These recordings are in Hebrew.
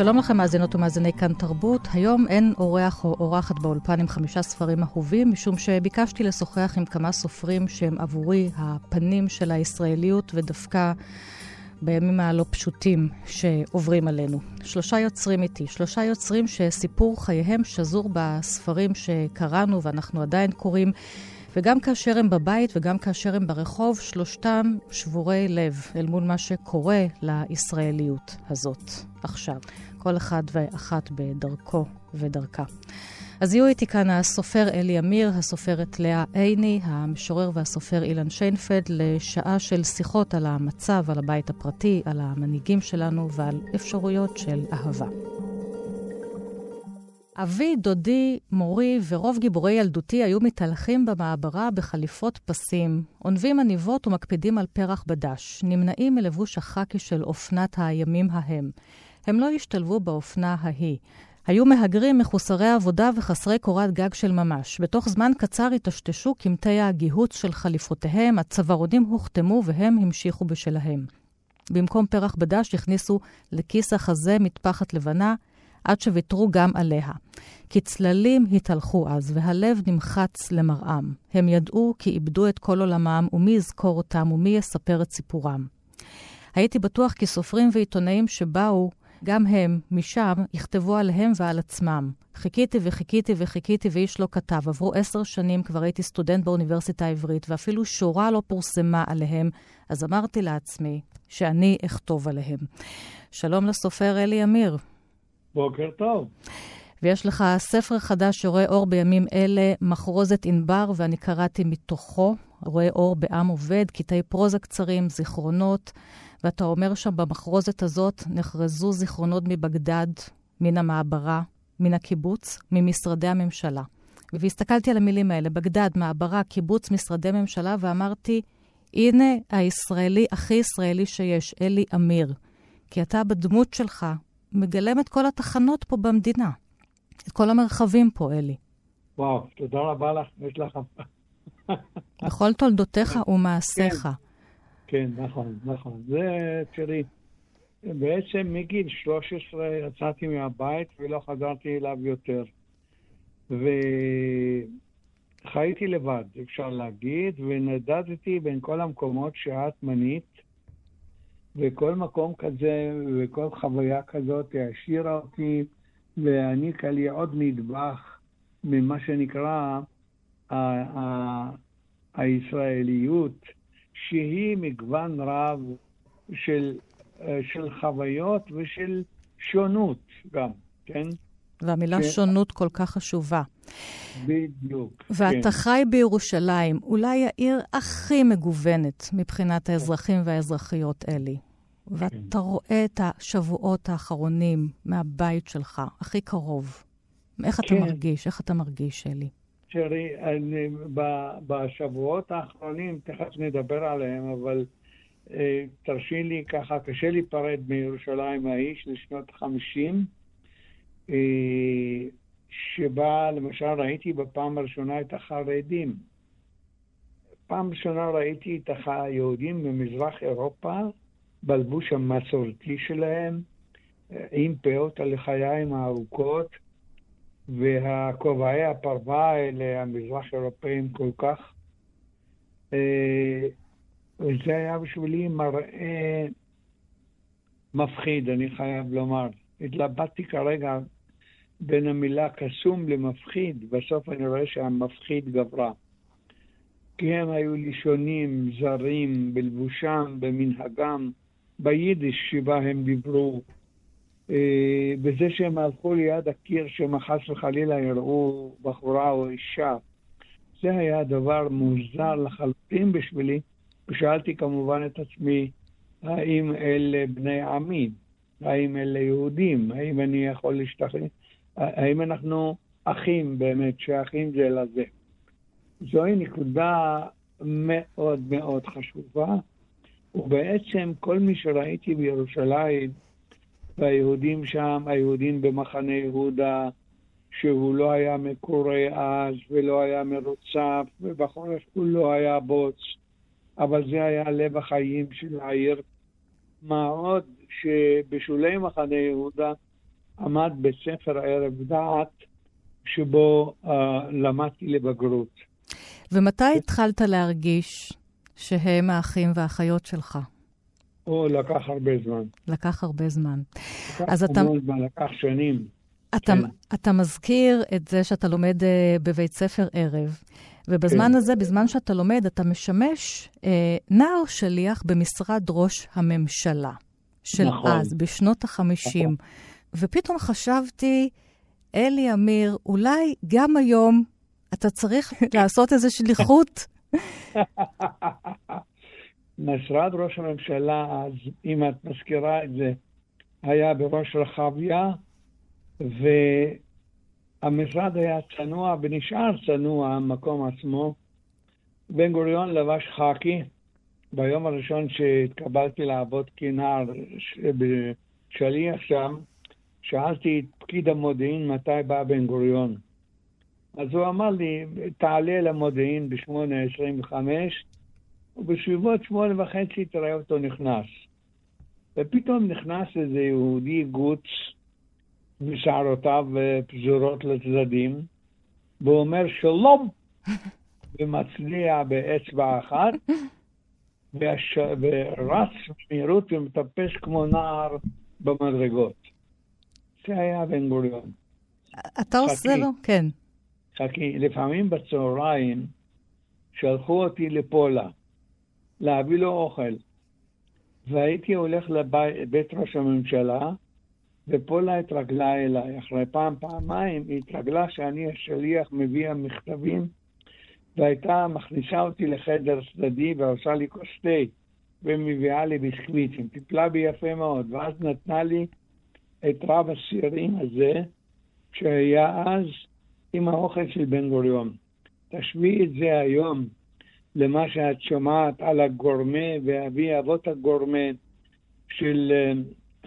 שלום לכם מאזינות ומאזיני כאן תרבות. היום אין אורח או אורחת באולפן עם חמישה ספרים אהובים, משום שביקשתי לשוחח עם כמה סופרים שהם עבורי הפנים של הישראליות, ודווקא בימים הלא פשוטים שעוברים עלינו. שלושה יוצרים איתי, שלושה יוצרים שסיפור חייהם שזור בספרים שקראנו ואנחנו עדיין קוראים. וגם כאשר הם בבית וגם כאשר הם ברחוב, שלושתם שבורי לב אל מול מה שקורה לישראליות הזאת עכשיו. כל אחד ואחת בדרכו ודרכה. אז יהיו איתי כאן הסופר אלי אמיר, הסופרת לאה עיני, המשורר והסופר אילן שיינפלד, לשעה של שיחות על המצב, על הבית הפרטי, על המנהיגים שלנו ועל אפשרויות של אהבה. אבי, דודי, מורי ורוב גיבורי ילדותי היו מתהלכים במעברה בחליפות פסים, עונבים עניבות ומקפידים על פרח בדש, נמנעים מלבוש החאקי של אופנת הימים ההם. הם לא השתלבו באופנה ההיא. היו מהגרים מחוסרי עבודה וחסרי קורת גג של ממש. בתוך זמן קצר היטשטשו קמטי הגיהוץ של חליפותיהם, הצווארונים הוחתמו והם המשיכו בשלהם. במקום פרח בדש הכניסו לכיס החזה מטפחת לבנה, עד שוויתרו גם עליה. כי צללים התהלכו אז, והלב נמחץ למראם. הם ידעו כי איבדו את כל עולמם, ומי יזכור אותם, ומי יספר את סיפורם. הייתי בטוח כי סופרים ועיתונאים שבאו, גם הם, משם, יכתבו עליהם ועל עצמם. חיכיתי וחיכיתי וחיכיתי ואיש לא כתב. עברו עשר שנים, כבר הייתי סטודנט באוניברסיטה העברית, ואפילו שורה לא פורסמה עליהם, אז אמרתי לעצמי שאני אכתוב עליהם. שלום לסופר אלי אמיר. בוקר טוב. ויש לך ספר חדש שרואה אור בימים אלה, מחרוזת ענבר, ואני קראתי מתוכו, רואה אור בעם עובד, קטעי פרוזה קצרים, זיכרונות, ואתה אומר שם במחרוזת הזאת נחרזו זיכרונות מבגדד, מן המעברה, מן הקיבוץ, ממשרדי הממשלה. והסתכלתי על המילים האלה, בגדד, מעברה, קיבוץ, משרדי ממשלה, ואמרתי, הנה הישראלי הכי ישראלי שיש, אלי אמיר. כי אתה בדמות שלך מגלם את כל התחנות פה במדינה, את כל המרחבים פה, אלי. וואו, תודה רבה לך, יש לך... בכל תולדותיך ומעשיך. כן, כן, נכון, נכון. זה, תראי, בעצם מגיל 13 יצאתי מהבית ולא חזרתי אליו יותר. וחייתי לבד, אפשר להגיד, ונדדתי בין כל המקומות שאת מנית, וכל מקום כזה וכל חוויה כזאת העשירה אותי והעניקה לי עוד נדבך ממה שנקרא הישראליות, שהיא מגוון רב של, של חוויות ושל שונות גם, כן? והמילה ש... שונות כל כך חשובה. בדיוק. ואתה כן. חי בירושלים, אולי העיר הכי מגוונת מבחינת האזרחים והאזרחיות, אלי. ואתה כן. רואה את השבועות האחרונים מהבית שלך, הכי קרוב. איך כן. אתה מרגיש? איך אתה מרגיש, אלי? תראי, אני, בשבועות האחרונים, תכף נדבר עליהם, אבל אה, תרשי לי ככה, קשה להיפרד מירושלים האיש לשנות ה-50. אה, שבה למשל ראיתי בפעם הראשונה את החרדים. פעם ראשונה ראיתי את היהודים במזרח אירופה בלבוש המסורתי שלהם, עם פאות הלחיים הארוכות, והכובעי הפרווה האלה, המזרח אירופאים כל כך. אה, וזה היה בשבילי מראה מפחיד, אני חייב לומר. התלבטתי כרגע בין המילה קסום למפחיד, בסוף אני רואה שהמפחיד גברה. כי הם היו לי שונים, זרים, בלבושם, במנהגם, ביידיש שבה הם דיברו, בזה שהם הלכו ליד הקיר שהם חס וחלילה יראו בחורה או אישה. זה היה דבר מוזר לחלוטין בשבילי, ושאלתי כמובן את עצמי, האם אלה בני עמי? האם אלה יהודים? האם אני יכול להשתחרר? האם אנחנו אחים באמת, שייכים זה לזה. זוהי נקודה מאוד מאוד חשובה, ובעצם כל מי שראיתי בירושלים, והיהודים שם, היהודים במחנה יהודה, שהוא לא היה מקורא אז ולא היה מרוצף, ובחורף הוא לא היה בוץ, אבל זה היה לב החיים של העיר. מה עוד שבשולי מחנה יהודה עמד בית ספר ערב דעת, שבו uh, למדתי לבגרות. ומתי התחלת להרגיש שהם האחים והאחיות שלך? או לקח הרבה זמן. לקח הרבה זמן. לקח אז אתה... זמן, לקח שנים. אתה, כן. אתה מזכיר את זה שאתה לומד uh, בבית ספר ערב, ובזמן כן. הזה, בזמן שאתה לומד, אתה משמש uh, נער שליח במשרד ראש הממשלה של נכון. אז, בשנות החמישים. נכון. ופתאום חשבתי, אלי אמיר, אולי גם היום אתה צריך לעשות איזו שליחות. משרד ראש הממשלה, אז אם את מזכירה את זה, היה בראש רחביה, והמשרד היה צנוע ונשאר צנוע, המקום עצמו. בן גוריון לבש חאקי. ביום הראשון שהתקבלתי לעבוד כנער ש- בשליח שם, שאלתי את פקיד המודיעין מתי בא בן גוריון. אז הוא אמר לי, תעלה למודיעין ב-8.25, ובסביבות שמונה וחצי תראה אותו נכנס. ופתאום נכנס איזה יהודי גוץ, ושערותיו אה, פזורות לצדדים, והוא אומר שלום, ומצדיע באצבע אחת, והש... ורץ במהירות ומטפס כמו נער במדרגות. זה היה בן גוריון. אתה עושה לו? כן. חכי, לפעמים בצהריים שלחו אותי לפולה להביא לו אוכל, והייתי הולך לבית ראש הממשלה, ופולה התרגלה אליי. אחרי פעם, פעמיים, היא התרגלה שאני השליח מביא המכתבים, והייתה מכניסה אותי לחדר צדדי ועושה לי כוס תה, ומביאה לי ביסקוויטים. טיפלה בי יפה מאוד, ואז נתנה לי את רב הסירים הזה, שהיה אז עם האוכל של בן גוריון. תשווי את זה היום למה שאת שומעת על הגורמה ואבי אבות הגורמה של אה,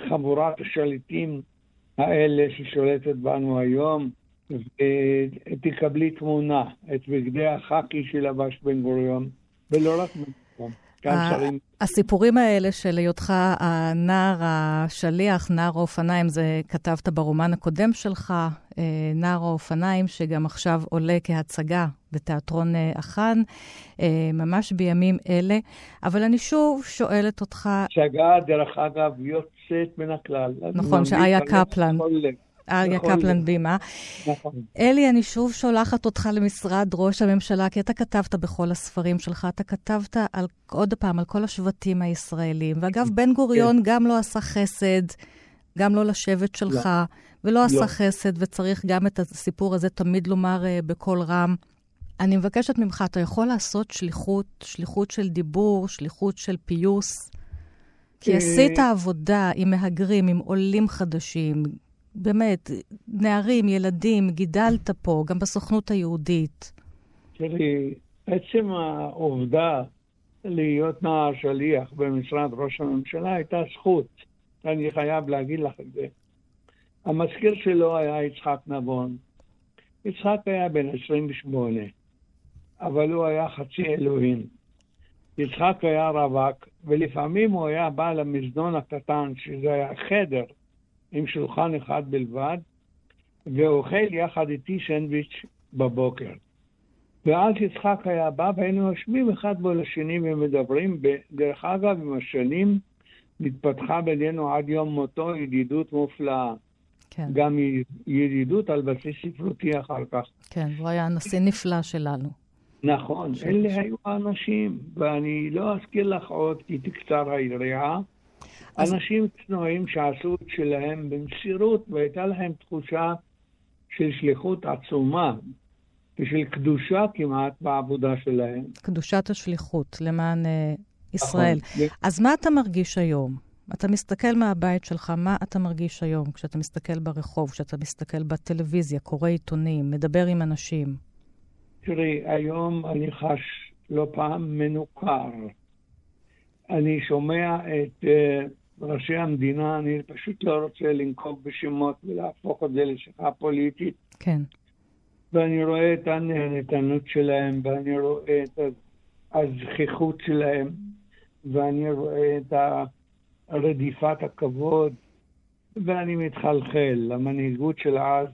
חבורת השליטים האלה ששולטת בנו היום, ותקבלי תמונה, את בגדי החאקי שלבש בן גוריון, ולא רק בן. גם ה- שרים הסיפורים האלה של היותך הנער השליח, נער האופניים, זה כתבת ברומן הקודם שלך, אה, נער האופניים, שגם עכשיו עולה כהצגה בתיאטרון אה, אח"ן, אה, ממש בימים אלה. אבל אני שוב שואלת אותך, הצגה, דרך אגב, יוצאת מן הכלל. נכון, שאיה קפלן. אריה בכל קפלן. בימה, נכון. אלי, אני שוב שולחת אותך למשרד ראש הממשלה, כי אתה כתבת בכל הספרים שלך, אתה כתבת על, עוד פעם על כל השבטים הישראלים. ואגב, בן גוריון גם לא עשה חסד, גם לא לשבט שלך, ולא עשה לא. חסד, וצריך גם את הסיפור הזה תמיד לומר uh, בקול רם. אני מבקשת ממך, אתה יכול לעשות שליחות, שליחות של דיבור, שליחות של פיוס? כי אה, עשית עבודה עם מהגרים, עם עולים חדשים, באמת, נערים, ילדים, גידלת פה, גם בסוכנות היהודית. תראי, עצם העובדה להיות נער שליח במשרד ראש הממשלה הייתה זכות. אני חייב להגיד לך את זה. המזכיר שלו היה יצחק נבון. יצחק היה בן 28, אבל הוא היה חצי אלוהים. יצחק היה רווק, ולפעמים הוא היה בא למזנון הקטן, שזה היה חדר, עם שולחן אחד בלבד, ואוכל יחד איתי סנדוויץ' בבוקר. ואז יצחק היה בא, והיינו יושבים אחד מול השני ומדברים. דרך אגב, עם השנים נתפתחה בינינו עד יום מותו ידידות מופלאה. כן, גם ידידות על בסיס ספרותי אחר כך. כן, הוא היה נשיא נפלא שלנו. נכון, אלה היו האנשים, ואני לא אזכיר לך עוד, כי תקצר היריעה. אז- אנשים צנועים שעשו את שלהם במסירות, והייתה להם תחושה של שליחות עצומה ושל קדושה כמעט בעבודה שלהם. קדושת השליחות למען uh, ישראל. נכון. אז מה אתה מרגיש היום? אתה מסתכל מהבית שלך, מה אתה מרגיש היום כשאתה מסתכל ברחוב, כשאתה מסתכל בטלוויזיה, קורא עיתונים, מדבר עם אנשים? תראי, היום אני חש לא פעם מנוכר. אני שומע את uh, ראשי המדינה, אני פשוט לא רוצה לנקוב בשמות ולהפוך את זה לשיחה פוליטית. כן. ואני רואה את הנהנתנות שלהם, ואני רואה את הזכיחות שלהם, ואני רואה את רדיפת הכבוד, ואני מתחלחל. המנהיגות של אז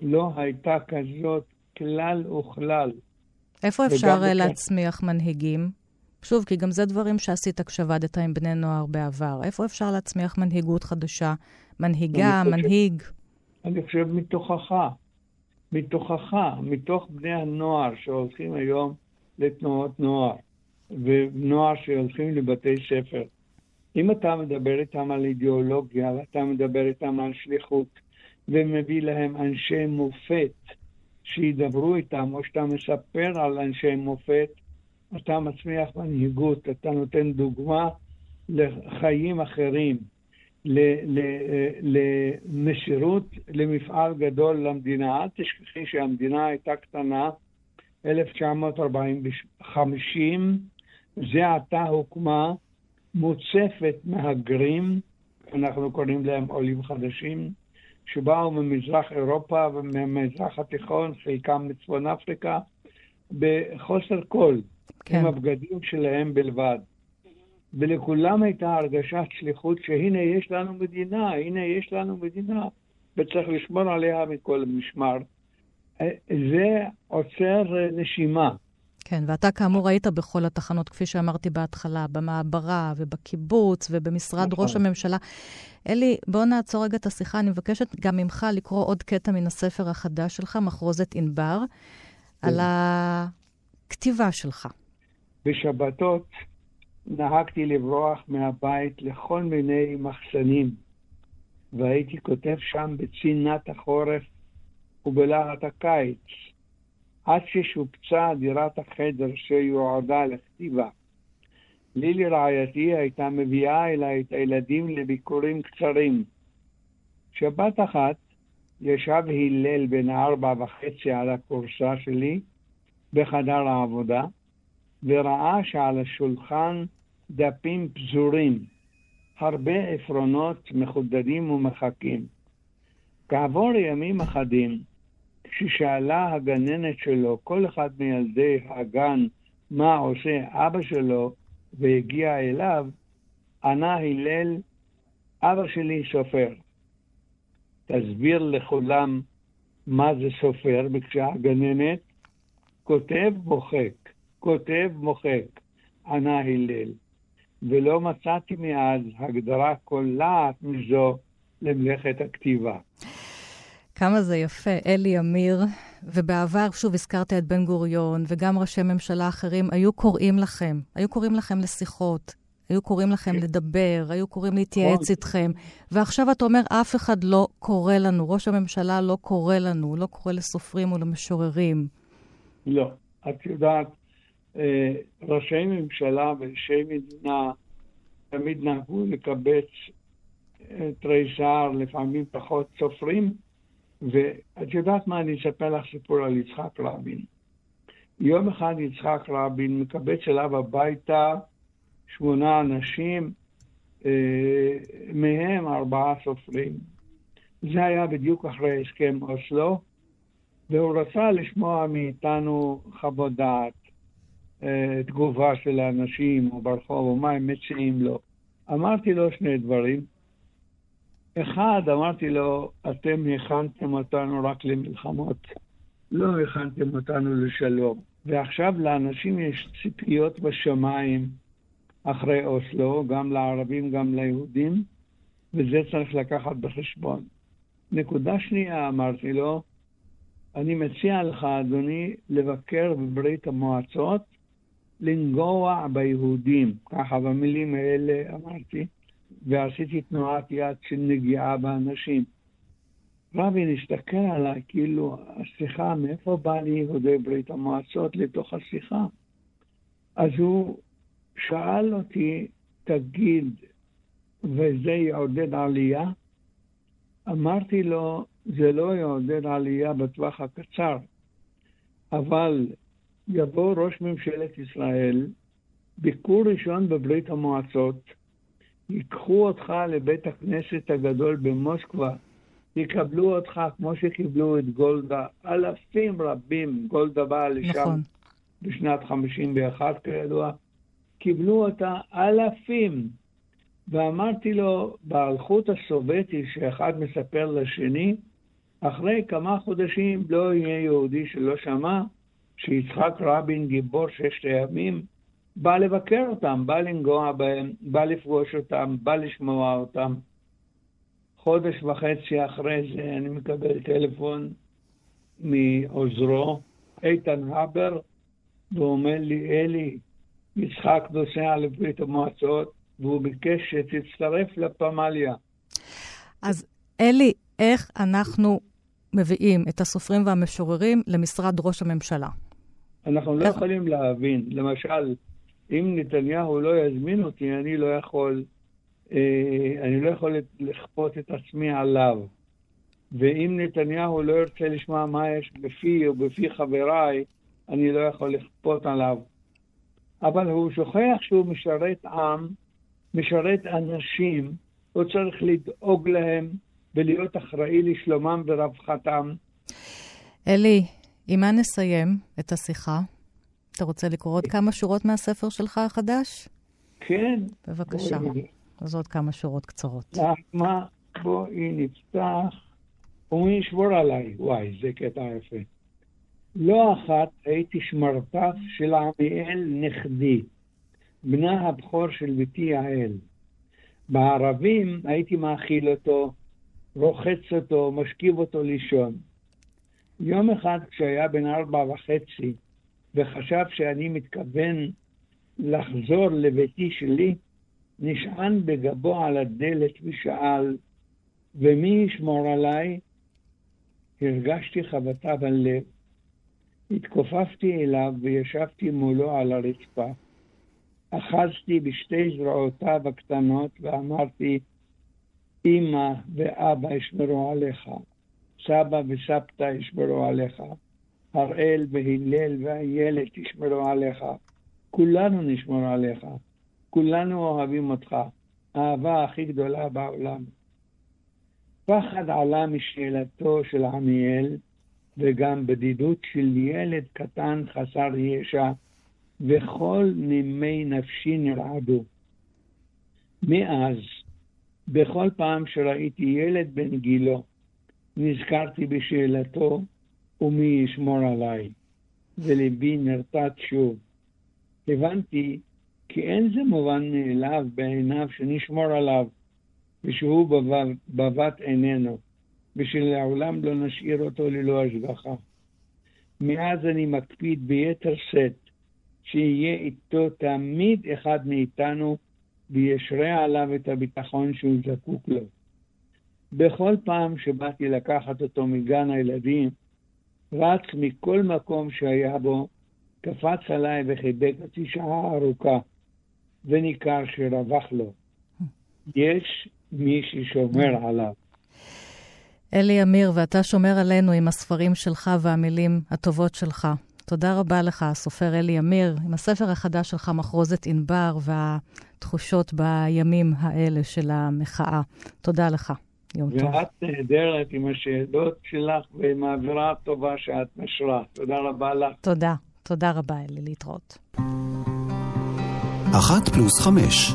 לא הייתה כזאת כלל וכלל. איפה אפשר אה, להצמיח מנהיגים? שוב, כי גם זה דברים שעשית כשעבדת עם בני נוער בעבר. איפה אפשר להצמיח מנהיגות חדשה? מנהיגה, אני מנהיג? אני חושב מתוכך. מתוכך, מתוך בני הנוער שהולכים היום לתנועות נוער, ונוער שהולכים לבתי ספר. אם אתה מדבר איתם על אידיאולוגיה, ואתה מדבר איתם על שליחות, ומביא להם אנשי מופת שידברו איתם, או שאתה מספר על אנשי מופת, אתה מצמיח מנהיגות, אתה נותן דוגמה לחיים אחרים, למסירות למפעל גדול למדינה. אל תשכחי שהמדינה הייתה קטנה, 1950, זה עתה הוקמה מוצפת מהגרים, אנחנו קוראים להם עולים חדשים, שבאו ממזרח אירופה וממזרח התיכון, חלקם מצפון אפריקה, בחוסר כל, כן. עם הבגדים שלהם בלבד. ולכולם הייתה הרגשת שליחות שהנה יש לנו מדינה, הנה יש לנו מדינה, וצריך לשמור עליה מכל משמר. אה, זה עוצר נשימה. כן, ואתה כאמור היית בכל התחנות, כפי שאמרתי בהתחלה, במעברה ובקיבוץ ובמשרד נכון. ראש הממשלה. אלי, בוא נעצור רגע את השיחה. אני מבקשת גם ממך לקרוא עוד קטע מן הספר החדש שלך, מחרוזת ענבר, כן. על הכתיבה שלך. בשבתות נהגתי לברוח מהבית לכל מיני מחסנים, והייתי כותב שם בצנעת החורף ובלהט הקיץ. עד ששופצה דירת החדר שיועדה לכתיבה. לילי רעייתי הייתה מביאה אליי את הילדים לביקורים קצרים. שבת אחת ישב הלל בן ארבע וחצי על הכורסה שלי בחדר העבודה, וראה שעל השולחן דפים פזורים, הרבה עפרונות מחודדים ומחכים. כעבור ימים אחדים, כששאלה הגננת שלו, כל אחד מילדי הגן, מה עושה אבא שלו, והגיע אליו, ענה הלל, אבא שלי סופר. תסביר לכולם מה זה סופר, ביקשה הגננת. כותב מוחק, כותב מוחק, ענה הלל. ולא מצאתי מאז הגדרה קולעת מזו למלאכת הכתיבה. כמה זה יפה. אלי אמיר, ובעבר, שוב, הזכרת את בן גוריון, וגם ראשי ממשלה אחרים, היו קוראים לכם, היו קוראים לכם לשיחות, היו קוראים לכם כן. לדבר, היו קוראים להתייעץ נכון. איתכם. ועכשיו אתה אומר, אף אחד לא קורא לנו, ראש הממשלה לא קורא לנו, לא קורא לסופרים ולמשוררים. לא. את יודעת, אה, ראשי ממשלה וראשי מדינה תמיד נהגו לקבץ תריסר, לפעמים פחות סופרים, ואת יודעת מה, אני אספר לך סיפור על יצחק רבין. יום אחד יצחק רבין מקבץ אליו הביתה שמונה אנשים, אה, מהם ארבעה סופרים. זה היה בדיוק אחרי הסכם אוסלו, והוא רצה לשמוע מאיתנו חוות דעת, אה, תגובה של האנשים או ברחוב, או מה הם מציעים לו. אמרתי לו שני דברים. אחד, אמרתי לו, אתם הכנתם אותנו רק למלחמות, לא הכנתם אותנו לשלום. ועכשיו לאנשים יש ציפיות בשמיים אחרי אוסלו, גם לערבים, גם ליהודים, וזה צריך לקחת בחשבון. נקודה שנייה, אמרתי לו, אני מציע לך, אדוני, לבקר בברית המועצות, לנגוע ביהודים. ככה במילים האלה אמרתי. ועשיתי תנועת יד של נגיעה באנשים. רבין הסתכל עליי כאילו, השיחה, מאיפה בא לי יהודי ברית המועצות לתוך השיחה? אז הוא שאל אותי, תגיד, וזה יעודד עלייה? אמרתי לו, זה לא יעודד עלייה בטווח הקצר, אבל יבוא ראש ממשלת ישראל, ביקור ראשון בברית המועצות, ייקחו אותך לבית הכנסת הגדול במוסקבה, יקבלו אותך כמו שקיבלו את גולדה, אלפים רבים, גולדה באה לשם נכון. בשנת 51 כידוע, קיבלו אותה אלפים. ואמרתי לו, באלחוט הסובייטי שאחד מספר לשני, אחרי כמה חודשים לא יהיה יהודי שלא שמע שיצחק רבין, גיבור ששת הימים, בא לבקר אותם, בא לנגוע בהם, בא לפגוש אותם, בא לשמוע אותם. חודש וחצי אחרי זה אני מקבל טלפון מעוזרו, איתן הבר, והוא אומר לי, אלי, יצחק נוסע לברית המועצות, והוא ביקש שתצטרף לפמליה. אז אלי, איך אנחנו מביאים את הסופרים והמשוררים למשרד ראש הממשלה? אנחנו לא איך... יכולים להבין. למשל, אם נתניהו לא יזמין אותי, אני לא יכול, אה, אני לא יכול לכפות את עצמי עליו. ואם נתניהו לא ירצה לשמוע מה יש בפי או בפי חבריי, אני לא יכול לכפות עליו. אבל הוא שוכח שהוא משרת עם, משרת אנשים, הוא צריך לדאוג להם ולהיות אחראי לשלומם ורווחתם. אלי, עם מה נסיים את השיחה? אתה רוצה לקרוא עוד כמה שורות מהספר שלך החדש? כן. בבקשה. אז עוד כמה שורות קצרות. מה? בואי נפתח. ומי ישמור עליי? וואי, זה קטע יפה. לא אחת הייתי שמרתף של עמיאל נכדי, בנה הבכור של ביתי יעל. בערבים הייתי מאכיל אותו, רוחץ אותו, משכיב אותו לישון. יום אחד כשהיה בן ארבע וחצי, וחשב שאני מתכוון לחזור לביתי שלי, נשען בגבו על הדלת ושאל, ומי ישמור עליי? הרגשתי חבטה בלב. התכופפתי אליו וישבתי מולו על הרצפה. אחזתי בשתי זרועותיו הקטנות ואמרתי, אמא ואבא ישמרו עליך, סבא וסבתא ישמרו עליך, הראל והלל ואיילת ישמרו עליך, כולנו נשמור עליך, כולנו אוהבים אותך, האהבה הכי גדולה בעולם. פחד עלה משאלתו של עמיאל, וגם בדידות של ילד קטן חסר ישע, וכל נימי נפשי נרעדו. מאז, בכל פעם שראיתי ילד בן גילו, נזכרתי בשאלתו, ומי ישמור עליי, וליבי נרתעת שוב. הבנתי כי אין זה מובן מאליו בעיניו שנשמור עליו, ושהוא בבת עינינו, ושלעולם לא נשאיר אותו ללא השגחה. מאז אני מקפיד ביתר שאת שיהיה איתו תמיד אחד מאיתנו וישרה עליו את הביטחון שהוא זקוק לו. בכל פעם שבאתי לקחת אותו מגן הילדים, רץ מכל מקום שהיה בו, קפץ עליי וחיבק אותי שעה ארוכה, וניכר שרווח לו. יש מי ששומר עליו. אלי אמיר, ואתה שומר עלינו עם הספרים שלך והמילים הטובות שלך. תודה רבה לך, הסופר אלי אמיר, עם הספר החדש שלך, מחרוזת ענבר, והתחושות בימים האלה של המחאה. תודה לך. יום טוב. ואת נהדרת עם השאלות שלך ועם האווירה הטובה שאת משרה. תודה רבה לך. תודה. תודה רבה, אלי. להתראות. אחת פלוס חמש,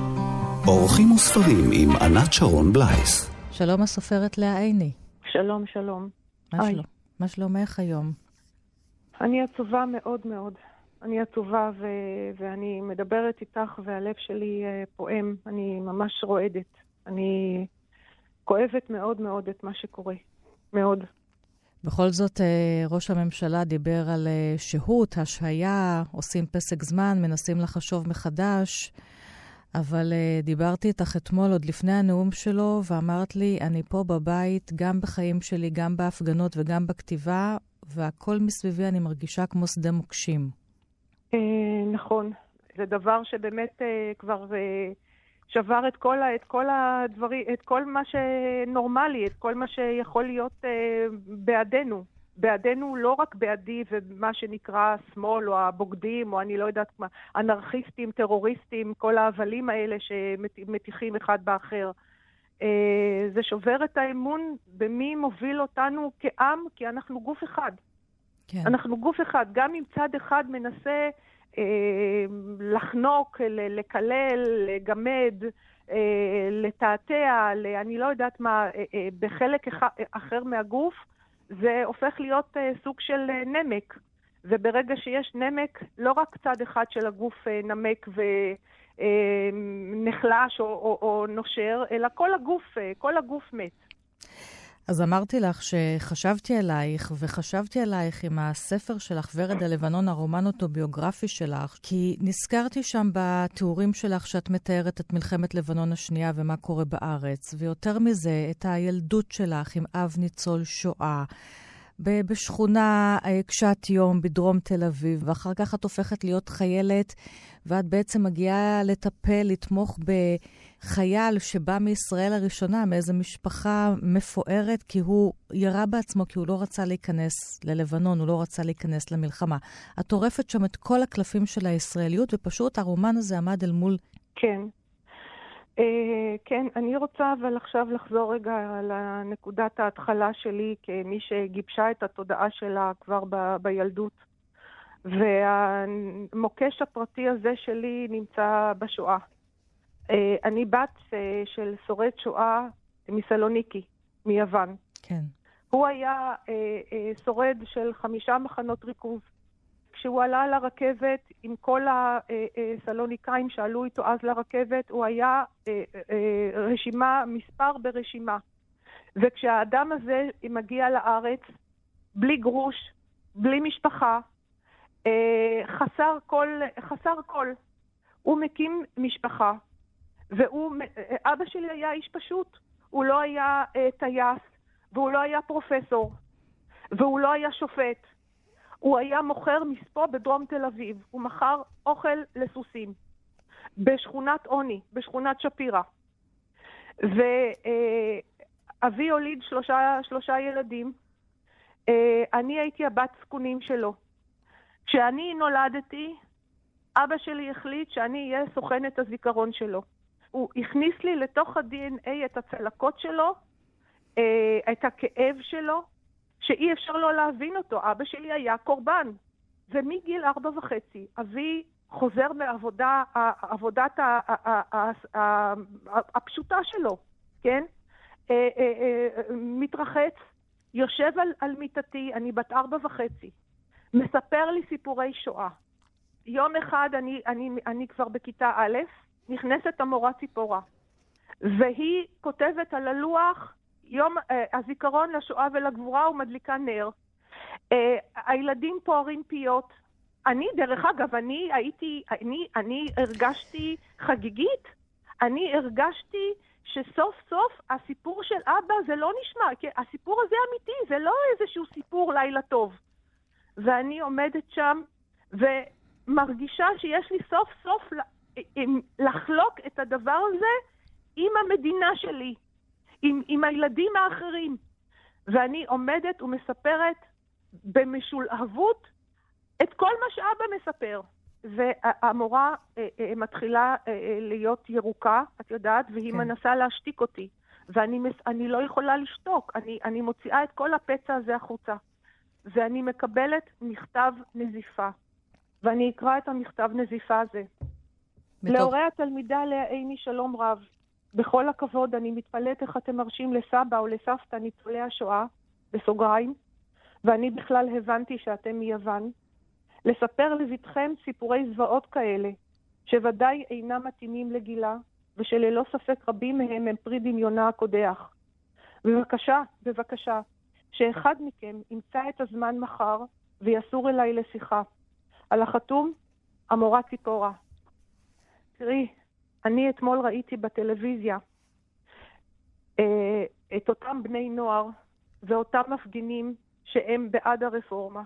אורחים וספרים עם ענת שרון בלייס. שלום הסופרת לאה עיני. שלום, שלום. מה, שלומך היום? אני עצובה מאוד מאוד. אני עצובה ו- ואני מדברת איתך והלב שלי uh, פועם. אני ממש רועדת. אני כואבת מאוד מאוד את מה שקורה. מאוד. בכל זאת, אה, ראש הממשלה דיבר על אה, שהות, השהיה, עושים פסק זמן, מנסים לחשוב מחדש. אבל דיברתי איתך אתמול, עוד לפני הנאום שלו, ואמרת לי, אני פה בבית, גם בחיים שלי, גם בהפגנות וגם בכתיבה, והכל מסביבי אני מרגישה כמו שדה מוקשים. Uh, נכון. זה דבר שבאמת uh, כבר uh, שבר את כל, הדברים, את כל מה שנורמלי, את כל מה שיכול להיות בעדנו. בעדנו לא רק בעדי ומה שנקרא שמאל או הבוגדים או אני לא יודעת מה, אנרכיסטים, טרוריסטים, כל ההבלים האלה שמטיחים אחד באחר. אה, זה שובר את האמון במי מוביל אותנו כעם, כי אנחנו גוף אחד. כן. אנחנו גוף אחד. גם אם צד אחד מנסה אה, לחנוק, לקלל, לגמד, אה, לתעתע, אני לא יודעת מה, אה, אה, בחלק אחר מהגוף, זה הופך להיות אה, סוג של אה, נמק. וברגע שיש נמק, לא רק צד אחד של הגוף אה, נמק ונחלש או, או, או נושר, אלא כל הגוף, כל הגוף מת. אז אמרתי לך שחשבתי עלייך, וחשבתי עלייך עם הספר שלך, ורד הלבנון, הרומן אוטוביוגרפי שלך, כי נזכרתי שם בתיאורים שלך שאת מתארת את מלחמת לבנון השנייה ומה קורה בארץ, ויותר מזה, את הילדות שלך עם אב ניצול שואה. בשכונה אה, קשת יום בדרום תל אביב, ואחר כך את הופכת להיות חיילת, ואת בעצם מגיעה לטפל, לתמוך בחייל שבא מישראל הראשונה, מאיזו משפחה מפוארת, כי הוא ירה בעצמו, כי הוא לא רצה להיכנס ללבנון, הוא לא רצה להיכנס למלחמה. את טורפת שם את כל הקלפים של הישראליות, ופשוט הרומן הזה עמד אל מול... כן. Uh, כן, אני רוצה אבל עכשיו לחזור רגע לנקודת ההתחלה שלי כמי שגיבשה את התודעה שלה כבר ב- בילדות. והמוקש הפרטי הזה שלי נמצא בשואה. Uh, אני בת uh, של שורד שואה מסלוניקי, מיוון. כן. הוא היה שורד של חמישה מחנות ריכוז. כשהוא עלה לרכבת עם כל הסלוניקאים שעלו איתו אז לרכבת, הוא היה אה, אה, רשימה, מספר ברשימה. וכשהאדם הזה מגיע לארץ, בלי גרוש, בלי משפחה, אה, חסר כל, חסר כל, הוא מקים משפחה. והוא, אבא שלי היה איש פשוט, הוא לא היה טייס, והוא לא היה פרופסור, והוא לא היה שופט, הוא היה מוכר מספו בדרום תל אביב. הוא מכר אוכל לסוסים. בשכונת עוני, בשכונת שפירא. ואבי הוליד שלושה, שלושה ילדים. אה, אני הייתי הבת זקונים שלו. כשאני נולדתי, אבא שלי החליט שאני אהיה סוכנת הזיכרון שלו. הוא הכניס לי לתוך ה-DNA את הצלקות שלו, אה, את הכאב שלו, שאי אפשר לא להבין אותו. אבא שלי היה קורבן. ומגיל ארבע וחצי, אבי חוזר מעבודה, עבודת הפשוטה שלו, כן? אה, אה, אה, מתרחץ, יושב על, על מיטתי, אני בת ארבע וחצי, מספר לי סיפורי שואה. יום אחד, אני, אני, אני כבר בכיתה א', נכנסת המורה ציפורה, והיא כותבת על הלוח יום אה, הזיכרון לשואה ולגבורה ומדליקה נר. אה, הילדים פוערים פיות. אני, דרך אגב, אני הייתי, אני, אני הרגשתי חגיגית. אני הרגשתי שסוף סוף הסיפור של אבא זה לא נשמע, כי הסיפור הזה אמיתי, זה לא איזשהו סיפור לילה טוב. ואני עומדת שם ומרגישה שיש לי סוף סוף לחלוק את הדבר הזה עם המדינה שלי. עם, עם הילדים האחרים. ואני עומדת ומספרת במשולהבות את כל מה שאבא מספר. והמורה אה, אה, מתחילה אה, להיות ירוקה, את יודעת, והיא כן. מנסה להשתיק אותי. ואני לא יכולה לשתוק, אני, אני מוציאה את כל הפצע הזה החוצה. ואני מקבלת מכתב נזיפה. ואני אקרא את המכתב נזיפה הזה. בתוך... להורי התלמידה לאה עיני שלום רב. בכל הכבוד, אני מתפלאת איך אתם מרשים לסבא או לסבתא ניצולי השואה, בסוגריים, ואני בכלל הבנתי שאתם מיוון, לספר לבתכם סיפורי זוועות כאלה, שוודאי אינם מתאימים לגילה, ושללא ספק רבים מהם הם פרי דמיונה הקודח. בבקשה, בבקשה, שאחד מכם ימצא את הזמן מחר ויסור אליי לשיחה. על החתום, המורה ציפורה. תראי, אני אתמול ראיתי בטלוויזיה אה, את אותם בני נוער ואותם מפגינים שהם בעד הרפורמה,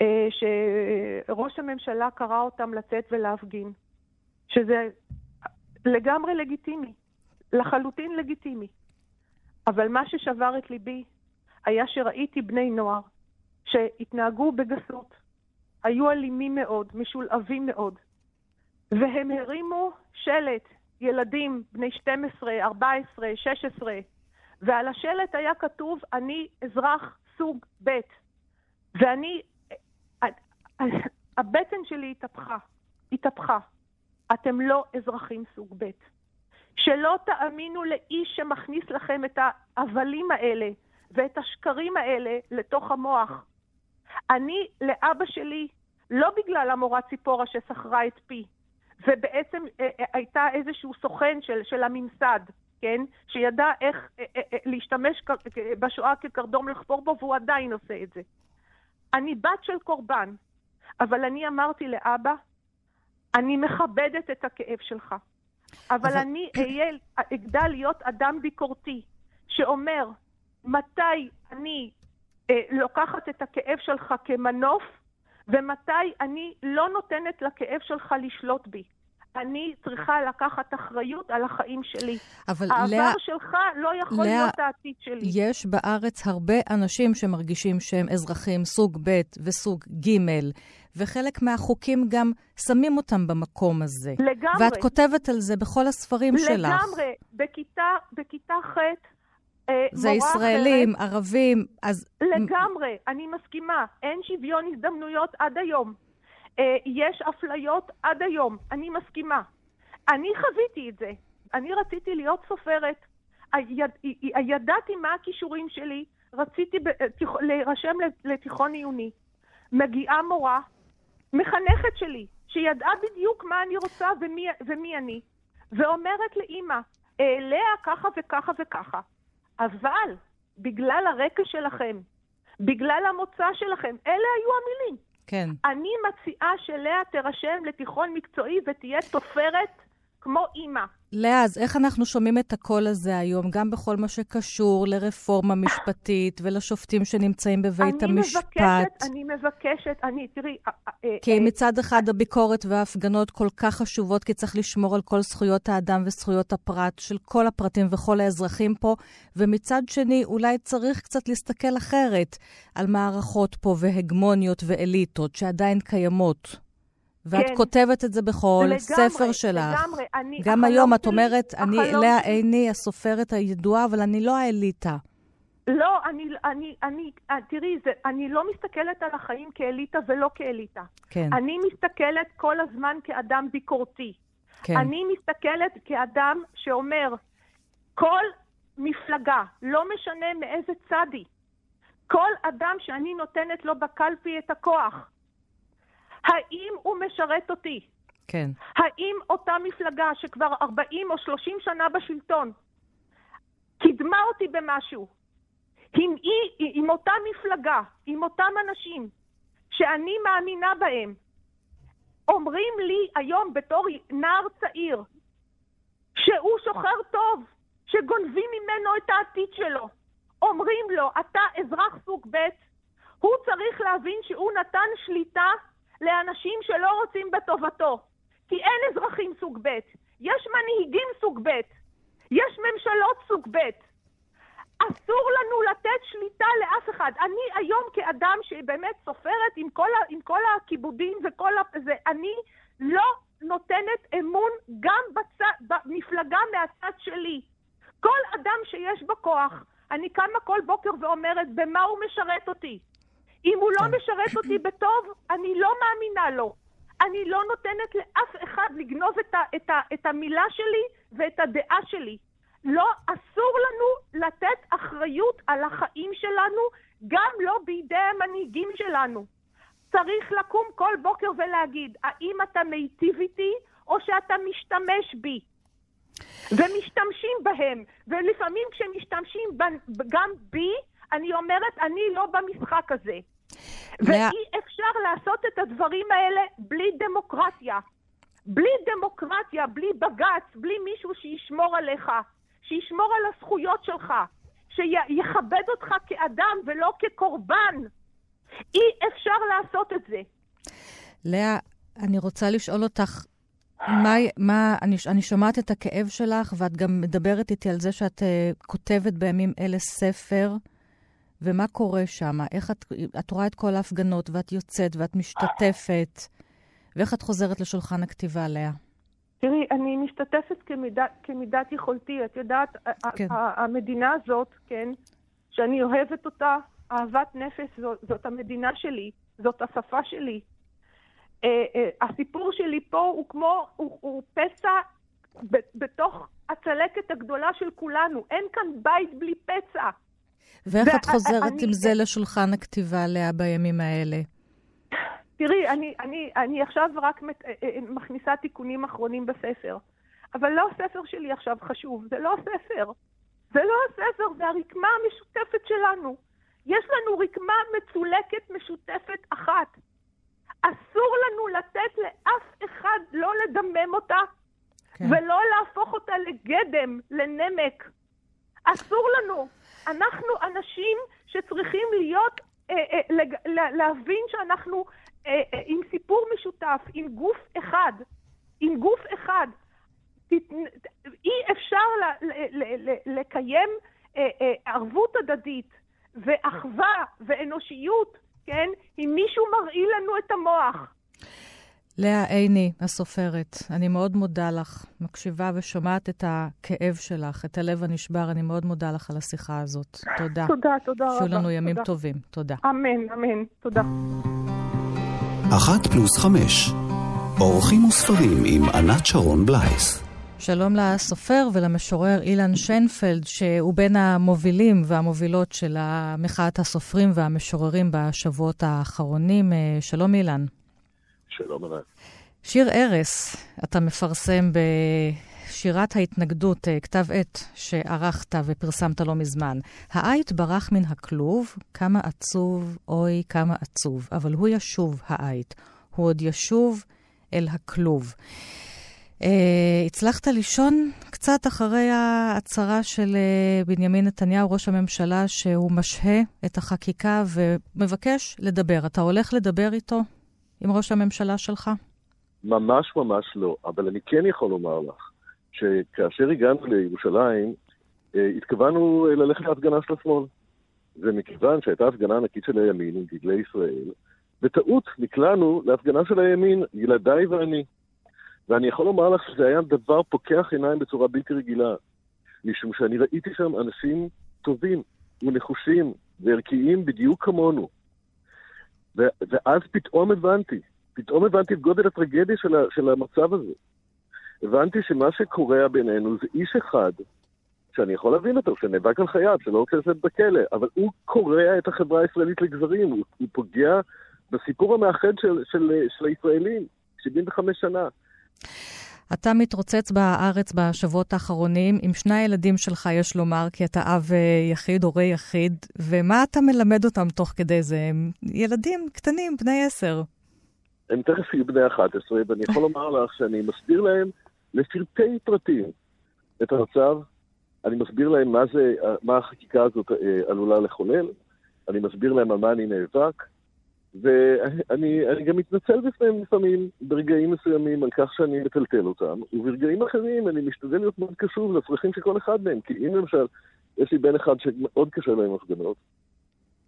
אה, שראש הממשלה קרא אותם לצאת ולהפגין, שזה לגמרי לגיטימי, לחלוטין לגיטימי. אבל מה ששבר את ליבי היה שראיתי בני נוער שהתנהגו בגסות, היו אלימים מאוד, משולהבים מאוד, והם הרימו שלט, ילדים בני 12, 14, 16, ועל השלט היה כתוב, אני אזרח סוג ב', ואני, הבטן שלי התהפכה, התהפכה. אתם לא אזרחים סוג ב'. שלא תאמינו לאיש שמכניס לכם את ההבלים האלה ואת השקרים האלה לתוך המוח. אני, לאבא שלי, לא בגלל המורה ציפורה שסחרה את פי, ובעצם אה, אה, הייתה איזשהו סוכן של, של הממסד, כן? שידע איך אה, להשתמש בשואה כקרדום לחפור בו, והוא עדיין עושה את זה. אני בת של קורבן, אבל אני אמרתי לאבא, אני מכבדת את הכאב שלך, אבל, אבל... אני אהיה, אגדל להיות אדם ביקורתי, שאומר, מתי אני אה, לוקחת את הכאב שלך כמנוף, ומתי אני לא נותנת לכאב שלך לשלוט בי. אני צריכה לקחת אחריות על החיים שלי. אבל העבר לה... שלך לא יכול לה... להיות העתיד שלי. יש בארץ הרבה אנשים שמרגישים שהם אזרחים סוג ב' וסוג ג', וחלק מהחוקים גם שמים אותם במקום הזה. לגמרי. ואת כותבת על זה בכל הספרים לגמרי. שלך. לגמרי. בכיתה, בכיתה ח' זה ישראלים, אחרת, ערבים, אז... לגמרי, אני מסכימה. אין שוויון הזדמנויות עד היום. אה, יש אפליות עד היום, אני מסכימה. אני חוויתי את זה. אני רציתי להיות סופרת. היד, ידעתי מה הכישורים שלי, רציתי ב, להירשם לתיכון עיוני. מגיעה מורה, מחנכת שלי, שידעה בדיוק מה אני רוצה ומי, ומי אני, ואומרת לאימא, לאה ככה וככה וככה, אבל בגלל הרקע שלכם, בגלל המוצא שלכם, אלה היו המילים. כן. אני מציעה שלאה תירשם לתיכון מקצועי ותהיה תופרת כמו אימא. לאה, אז איך אנחנו שומעים את הקול הזה היום, גם בכל מה שקשור לרפורמה משפטית ולשופטים שנמצאים בבית אני המשפט? מבקשת, אני מבקשת, אני, תראי... אה, אה, כי אה, מצד אחד הביקורת וההפגנות כל כך חשובות, כי צריך לשמור על כל זכויות האדם וזכויות הפרט של כל הפרטים וכל האזרחים פה, ומצד שני, אולי צריך קצת להסתכל אחרת על מערכות פה והגמוניות ואליטות שעדיין קיימות. ואת כן. כותבת את זה בכל לגמרי, ספר שלך. לגמרי, אני... גם היום את אומרת, אני לאה עיני הסופרת הידועה, אבל אני לא האליטה. לא, אני, אני, אני, אה, תראי, זה, אני לא מסתכלת על החיים כאליטה ולא כאליטה. כן. אני מסתכלת כל הזמן כאדם ביקורתי. כן. אני מסתכלת כאדם שאומר, כל מפלגה, לא משנה מאיזה צד היא, כל אדם שאני נותנת לו בקלפי את הכוח, האם הוא משרת אותי? כן. האם אותה מפלגה שכבר 40 או 30 שנה בשלטון קידמה אותי במשהו? עם, היא, עם אותה מפלגה, עם אותם אנשים שאני מאמינה בהם, אומרים לי היום בתור נער צעיר שהוא שוחר טוב, שגונבים ממנו את העתיד שלו. אומרים לו, אתה אזרח סוג ב', הוא צריך להבין שהוא נתן שליטה לאנשים שלא רוצים בטובתו. כי אין אזרחים סוג ב', יש מנהיגים סוג ב', יש ממשלות סוג ב'. אסור לנו לתת שליטה לאף אחד. אני היום כאדם שבאמת סופרת עם כל, ה, עם כל הכיבודים וכל ה... זה, אני לא נותנת אמון גם בצ... במפלגה מהצד שלי. כל אדם שיש בו כוח, אני קמה כל בוקר ואומרת במה הוא משרת אותי. אם הוא לא כן. משרת אותי בטוב, אני לא מאמינה לו. אני לא נותנת לאף אחד לגנוב את, ה, את, ה, את המילה שלי ואת הדעה שלי. לא, אסור לנו לתת אחריות על החיים שלנו, גם לא בידי המנהיגים שלנו. צריך לקום כל בוקר ולהגיד, האם אתה מיטיב איתי או שאתה משתמש בי? ומשתמשים בהם, ולפעמים כשמשתמשים גם בי, אני אומרת, אני לא במשחק הזה. ואי אפשר לעשות את הדברים האלה בלי דמוקרטיה. בלי דמוקרטיה, בלי בג"ץ, בלי מישהו שישמור עליך, שישמור על הזכויות שלך, שיכבד אותך כאדם ולא כקורבן. אי אפשר לעשות את זה. לאה, אני רוצה לשאול אותך, מה, מה, אני, אני שומעת את הכאב שלך, ואת גם מדברת איתי על זה שאת uh, כותבת בימים אלה ספר ומה קורה שם? איך את, את רואה את כל ההפגנות, ואת יוצאת, ואת משתתפת, ואיך את חוזרת לשולחן הכתיבה, לאה? תראי, אני משתתפת כמידת, כמידת יכולתי. את יודעת, כן. המדינה הזאת, כן, שאני אוהבת אותה, אהבת נפש, זאת, זאת המדינה שלי, זאת השפה שלי. Uh, uh, הסיפור שלי פה הוא כמו, הוא, הוא פסע ב, בתוך הצלקת הגדולה של כולנו. אין כאן בית בלי פצע. ואיך את חוזרת אני, עם זה לשולחן הכתיבה, לאה, בימים האלה? תראי, אני, אני, אני עכשיו רק מת, אה, אה, מכניסה תיקונים אחרונים בספר, אבל לא הספר שלי עכשיו חשוב, זה לא הספר. זה לא הספר, זה הרקמה המשותפת שלנו. יש לנו רקמה מצולקת משותפת אחת. אסור לנו לתת לאף אחד לא לדמם אותה, כן. ולא להפוך אותה לגדם, לנמק. אסור לנו. אנחנו אנשים שצריכים להיות, אה, אה, להבין שאנחנו אה, עם סיפור משותף, עם גוף אחד, עם גוף אחד. אי אפשר לקיים ערבות הדדית ואחווה ואנושיות, כן, אם מישהו מרעיל לנו את המוח. לאה עיני, הסופרת, אני מאוד מודה לך. מקשיבה ושומעת את הכאב שלך, את הלב הנשבר. אני מאוד מודה לך על השיחה הזאת. תודה. תודה, תודה רבה. שיהיו לנו ימים תודה. טובים. תודה. אמן, אמן. תודה. אחת פלוס חמש, אורחים וספרים עם ענת שרון בלייס. שלום לסופר ולמשורר אילן שיינפלד, שהוא בין המובילים והמובילות של מחאת הסופרים והמשוררים בשבועות האחרונים. אה, שלום אילן. שלום ענת. שיר ארס, אתה מפרסם בשירת ההתנגדות, אה, כתב עת שערכת ופרסמת לא מזמן. העית ברח מן הכלוב, כמה עצוב, אוי, כמה עצוב. אבל הוא ישוב, העית. הוא עוד ישוב אל הכלוב. Uh, הצלחת לישון קצת אחרי ההצהרה של uh, בנימין נתניהו, ראש הממשלה, שהוא משהה את החקיקה ומבקש לדבר. אתה הולך לדבר איתו, עם ראש הממשלה שלך? ממש ממש לא, אבל אני כן יכול לומר לך שכאשר הגענו לירושלים, uh, התכוונו ללכת להפגנה של השמאל. ומכיוון שהייתה הפגנה ענקית של הימין עם דגלי ישראל, בטעות נקלענו להפגנה של הימין, ילדיי ואני. ואני יכול לומר לך שזה היה דבר פוקח עיניים בצורה בלתי רגילה, משום שאני ראיתי שם אנשים טובים ונחושים וערכיים בדיוק כמונו. ו- ואז פתאום הבנתי, פתאום הבנתי את גודל הטרגדיה של, ה- של המצב הזה. הבנתי שמה שקורה בינינו זה איש אחד, שאני יכול להבין אותו, שנאבק על חייו, שלא רוצה לשבת בכלא, אבל הוא קורע את החברה הישראלית לגזרים, הוא, הוא פוגע בסיפור המאחד של, של, של הישראלים, 75 שנה. אתה מתרוצץ בארץ בשבועות האחרונים עם שני הילדים שלך, יש לומר, כי אתה אב אה, יחיד, הורה יחיד, ומה אתה מלמד אותם תוך כדי זה? הם ילדים קטנים, בני עשר. הם תכף יהיו בני 11, ואני יכול לומר לך שאני מסביר להם לפרטי פרטים את המצב, אני מסביר להם מה, זה, מה החקיקה הזאת אה, עלולה לחולל, אני מסביר להם על מה אני נאבק, ואני גם מתנצל בפניהם לפעמים, ברגעים מסוימים, על כך שאני מטלטל אותם, וברגעים אחרים אני משתדל להיות מאוד קשוב לצרכים של כל אחד מהם. כי אם למשל, יש לי בן אחד שמאוד קשה לו עם הפגנות,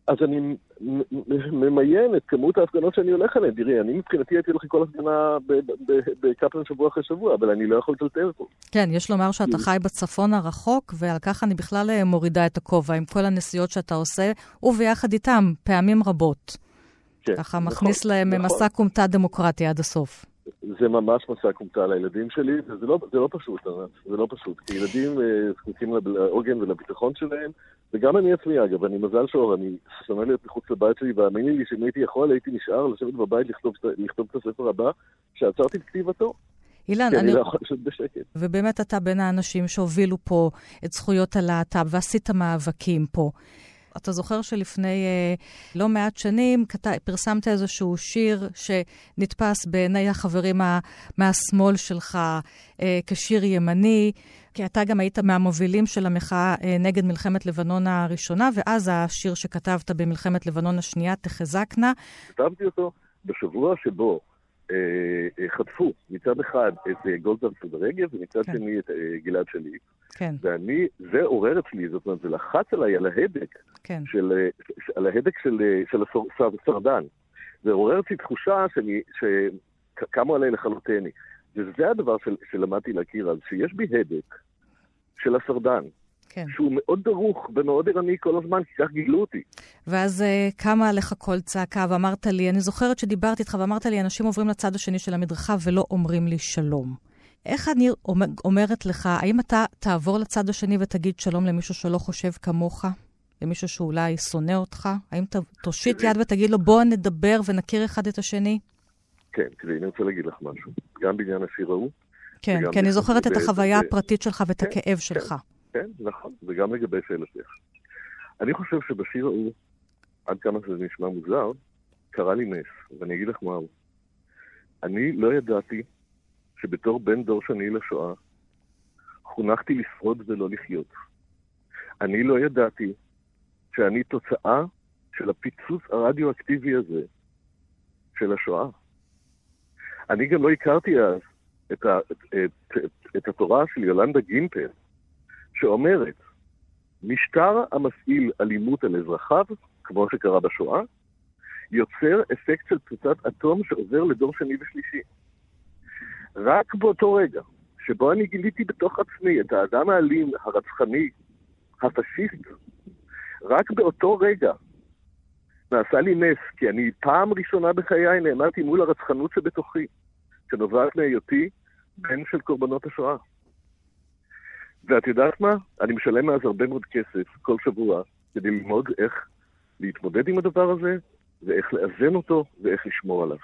אז אני ממיין את כמות ההפגנות שאני הולך עליהן. תראי, אני מבחינתי הייתי הולך לכל הפגנה בקפלן שבוע אחרי שבוע, אבל אני לא יכול לטלטל פה. כן, יש לומר שאתה חי בצפון הרחוק, ועל כך אני בכלל אה, מורידה את הכובע עם כל הנסיעות שאתה עושה, וביחד איתם, פעמים רבות. כן, ככה נכון, מכניס להם נכון. מסע כומתה דמוקרטי עד הסוף. זה ממש מסע כומתה לילדים שלי, וזה לא, זה לא פשוט, זה לא פשוט. כי ילדים uh, זקוקים לעוגן ולביטחון שלהם, וגם אני עצמי, אגב, אני מזל שור, אני שונא להיות מחוץ לבית שלי, והאמיני לי שאם הייתי יכול, הייתי נשאר לשבת בבית לכתוב, לכתוב את הספר הבא, שעצרתי את כתיבתו. אילן, אני... אני לא יכול לשבת בשקט. ובאמת אתה בין האנשים שהובילו פה את זכויות הלהט"ב ועשית מאבקים פה. אתה זוכר שלפני אה, לא מעט שנים כת... פרסמת איזשהו שיר שנתפס בעיני החברים מה... מהשמאל שלך אה, כשיר ימני, כי אתה גם היית מהמובילים של המחאה אה, נגד מלחמת לבנון הראשונה, ואז השיר שכתבת במלחמת לבנון השנייה, תחזקנה. כתבתי אותו בשבוע שבו חטפו מצד אחד את גולדברג רגב ומצד כן. שני את גלעד שליט. כן. ואני, זה עורר אצלי, זאת אומרת, זה לחץ עליי על ההדק, כן. של, על ההדק של, של הסרדן. זה עורר אצלי תחושה שאני, שקמו עליי לכלותני. וזה הדבר של, שלמדתי להכיר אז, שיש בי הדק של הסרדן. כן. שהוא מאוד דרוך ומאוד ערני כל הזמן, כי כך גידלו אותי. ואז uh, קמה עליך קול צעקה ואמרת לי, אני זוכרת שדיברתי איתך ואמרת לי, אנשים עוברים לצד השני של המדרכה ולא אומרים לי שלום. איך אני אומרת לך, האם אתה תעבור לצד השני ותגיד שלום למישהו שלא חושב כמוך? למישהו שאולי שונא אותך? האם תושיט יד ותגיד לו, בוא נדבר ונכיר אחד את השני? כן, תראי, אני רוצה להגיד לך משהו. גם בעניין השיר ההוא. כן, כי אני זוכרת את החוויה הפרטית שלך ואת כן, הכאב שלך. כן. נכון, וגם לגבי שאלתך. אני חושב שבשיר ההוא, עד כמה שזה נשמע מוזר, קרה לי נס, ואני אגיד לך מה הוא. אני לא ידעתי שבתור בן דור שני לשואה, חונכתי לשרוד ולא לחיות. אני לא ידעתי שאני תוצאה של הפיצוץ הרדיואקטיבי הזה של השואה. אני גם לא הכרתי אז את, ה, את, את, את התורה של יולנדה גימפל, שאומרת, משטר המפעיל אלימות על אזרחיו, כמו שקרה בשואה, יוצר אפקט של פצצת אטום שעובר לדור שני ושלישי. רק באותו רגע, שבו אני גיליתי בתוך עצמי את האדם האלים, הרצחני, הפשיסט, רק באותו רגע נעשה לי נס, כי אני פעם ראשונה בחיי נעמדתי מול הרצחנות שבתוכי, שנובעת מהיותי בן של קורבנות השואה. ואת יודעת מה? אני משלם מאז הרבה מאוד כסף כל שבוע כדי ללמוד איך להתמודד עם הדבר הזה, ואיך לאזן אותו, ואיך לשמור עליו.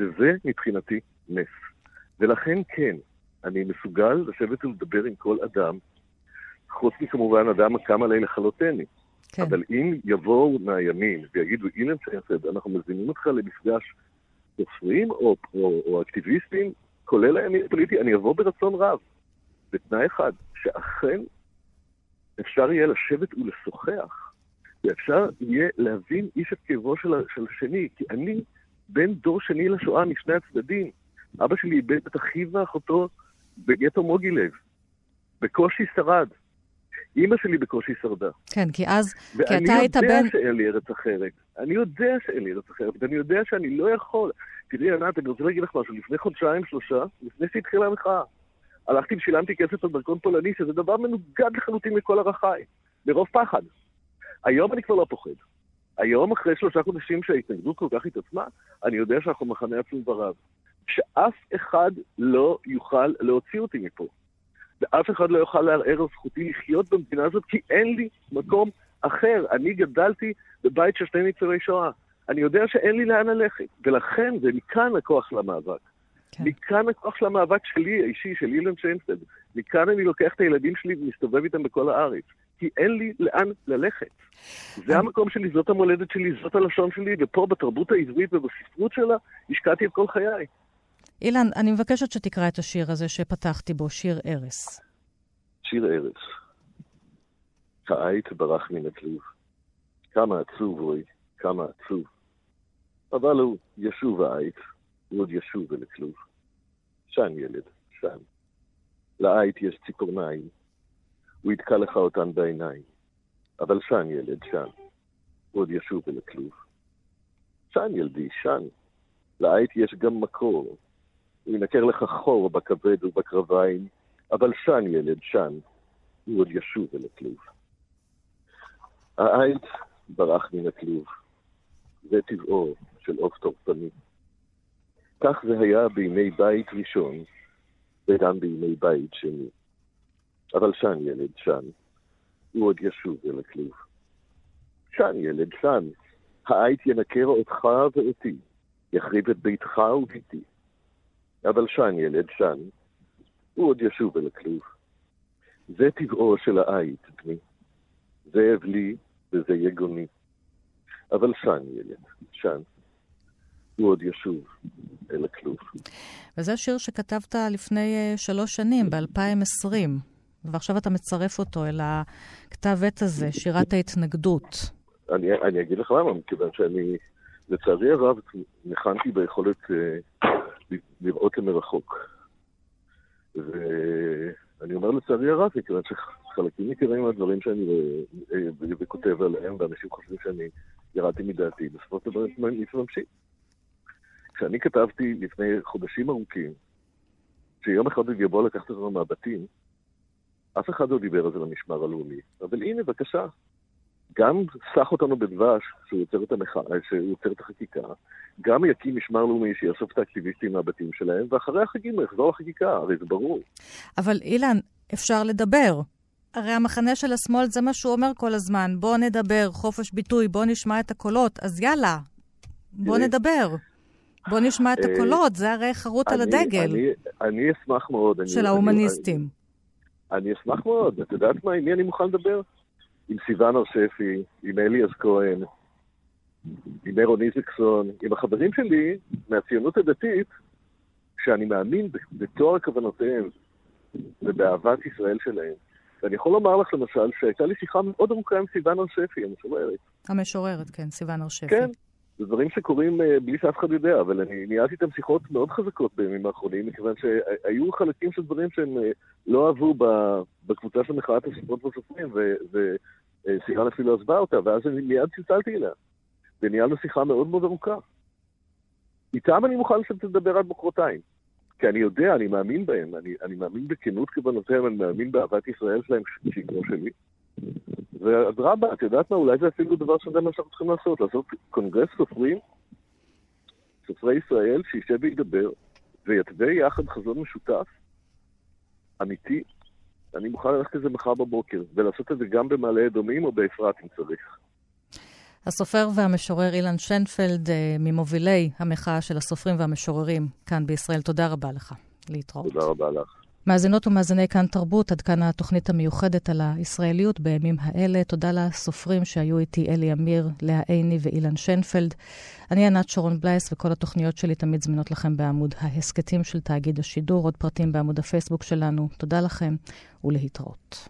וזה מבחינתי נס. ולכן כן, אני מסוגל לשבת ולדבר עם כל אדם, חוץ מכמובן אדם הקם עלי לכלותני. כן. אבל אם יבואו מהימין ויגידו, אילן שייסד, אנחנו מזמינים אותך למפגש סופרים או, או, או אקטיביסטים, כולל הימין הפוליטי, אני אבוא ברצון רב. בתנאי אחד, שאכן אפשר יהיה לשבת ולשוחח, ואפשר יהיה להבין איש את כאבו של, של השני, כי אני בן דור שני לשואה משני הצדדים. אבא שלי איבד את אחיו ואחותו בגטו מוגילב. בקושי שרד. אימא שלי בקושי שרדה. כן, כי אז, כי אתה היית בן... ואני יודע שאין לי ארץ אחרת. אני יודע שאין לי ארץ אחרת, ואני יודע שאני לא יכול. תראי, ענת, אני רוצה להגיד לך משהו. לפני חודשיים, שלושה, לפני שהתחילה המחאה, הלכתי ושילמתי כסף על דרכון פולני, שזה דבר מנוגד לחלוטין לכל ערכיי, מרוב פחד. היום אני כבר לא פוחד. היום, אחרי שלושה חודשים שההתנגדות כל כך התעצמה, אני יודע שאנחנו מחנה עצום ורב. שאף אחד לא יוכל להוציא אותי מפה. ואף אחד לא יוכל לערער על זכותי לחיות במדינה הזאת, כי אין לי מקום אחר. אני גדלתי בבית של שני ניצולי שואה. אני יודע שאין לי לאן ללכת, ולכן, ומכאן הכוח של המאבק. כן. מכאן הכוח של המאבק שלי, האישי, של אילן שיינסטד. מכאן אני לוקח את הילדים שלי ומסתובב איתם בכל הארץ. כי אין לי לאן ללכת. זה המקום שלי, זאת המולדת שלי, זאת הלשון שלי, ופה בתרבות העברית ובספרות שלה השקעתי את כל חיי. אילן, אני מבקשת שתקרא את השיר הזה שפתחתי בו, שיר ארס. שיר ארס. העית ברח מן הכלוב. כמה עצוב, רועי, כמה עצוב. אבל הוא ישוב העית. עוד ישוב אל הכלוב. שם ילד, שם. לעית יש ציפורניים, הוא יתקע לך אותן בעיניים. אבל שם ילד, שם. עוד ישוב אל הכלוב. שם ילדי, שם. לעית יש גם מקור. הוא ינקר לך חור בכבד ובקרביים, אבל שם ילד, שם. הוא עוד ישוב אל הכלוב. העית ברח מן הכלוב. זה טבעו של עוף טורפני. כך זה היה בימי בית ראשון, וגם בימי בית שני. אבל שן ילד, שן, הוא עוד ישוב אל הכלוב. שן ילד, שן, העית ינקר אותך ואותי, יחריב את ביתך וביתי. אבל שן ילד, שן, הוא עוד ישוב אל הכלוב. זה טבעו של העית, בני. זה אבלי וזה יגוני. אבל שן ילד, שן, הוא עוד ישוב אל הכלוב. וזה שיר שכתבת לפני uh, שלוש שנים, ב-2020, ועכשיו אתה מצרף אותו אל הכתב עת הזה, שירת ההתנגדות. אני, אני אגיד לך למה, מכיוון שאני, לצערי הרב, ניחנתי ביכולת uh, לראות למרחוק. ואני אומר לצערי הרב, מכיוון שחלקים ניכרים מהדברים שאני כותב עליהם, ואנשים חושבים שאני ירדתי מדעתי, בסופו של דבר מתממשים. כשאני כתבתי לפני חודשים ארוכים, שיום אחד עוד יבוא לקחת אותנו מהבתים, אף אחד לא דיבר על זה למשמר הלאומי. אבל הנה, בבקשה, גם סח אותנו בדבש, שהוא יוצר את, המח... שהוא יוצר את החקיקה, גם יקים משמר לאומי שיאסוף את האקטיביסטים מהבתים שלהם, ואחרי החגים הוא יחזור לחקיקה, הרי זה ברור. אבל אילן, אפשר לדבר. הרי המחנה של השמאל זה מה שהוא אומר כל הזמן, בוא נדבר, חופש ביטוי, בוא נשמע את הקולות, אז יאללה, בוא נדבר. בוא נשמע את אה, הקולות, זה הרי חרוט על הדגל. אני אשמח מאוד. של ההומניסטים. אני אשמח מאוד. את יודעת מה, עם מי אני מוכן לדבר? עם סיוון הר שפי, עם אליאס כהן, עם אירון איזקסון, עם החברים שלי מהציונות הדתית, שאני מאמין בתואר כוונותיהם ובאהבת ישראל שלהם. ואני יכול לומר לך למשל שהייתה לי שיחה מאוד ארוכה עם סיוון הר שפי, המשוררת. המשוררת, כן, סיוון הר שפי. כן, זה דברים שקורים uh, בלי שאף אחד יודע, אבל אני ניהלתי איתם שיחות מאוד חזקות בימים האחרונים, מכיוון שהיו חלקים של דברים שהם uh, לא אהבו בקבוצה של מחאת הספרות והסופרים, וסיגן אפילו עזבה אותה, ואז אני מיד צלצלתי אליה. וניהלנו שיחה מאוד מאוד ארוכה. איתם אני מוכן שאתה תדבר עד מחרתיים. כי אני יודע, אני מאמין בהם, אני, אני מאמין בכנות כוונותיהם, אני מאמין באהבת ישראל שלהם, שהיא כמו שלי. ואדרבה, את יודעת מה, אולי זה אפילו דבר שזה מה שאנחנו צריכים לעשות, לעשות קונגרס סופרים, סופרי ישראל, שישב וידבר, ויתווה יחד חזון משותף, אמיתי. אני מוכן ללכת לזה מחר בבוקר, ולעשות את זה גם במעלה אדומים או באפרת אם צריך. הסופר והמשורר אילן שנפלד, אה, ממובילי המחאה של הסופרים והמשוררים כאן בישראל, תודה רבה לך. להתראות. תודה רבה לך. מאזינות ומאזיני כאן תרבות, עד כאן התוכנית המיוחדת על הישראליות בימים האלה. תודה לסופרים שהיו איתי, אלי אמיר, לאה עיני ואילן שנפלד. אני ענת שרון בלייס, וכל התוכניות שלי תמיד זמינות לכם בעמוד ההסכתים של תאגיד השידור, עוד פרטים בעמוד הפייסבוק שלנו. תודה לכם ולהתראות.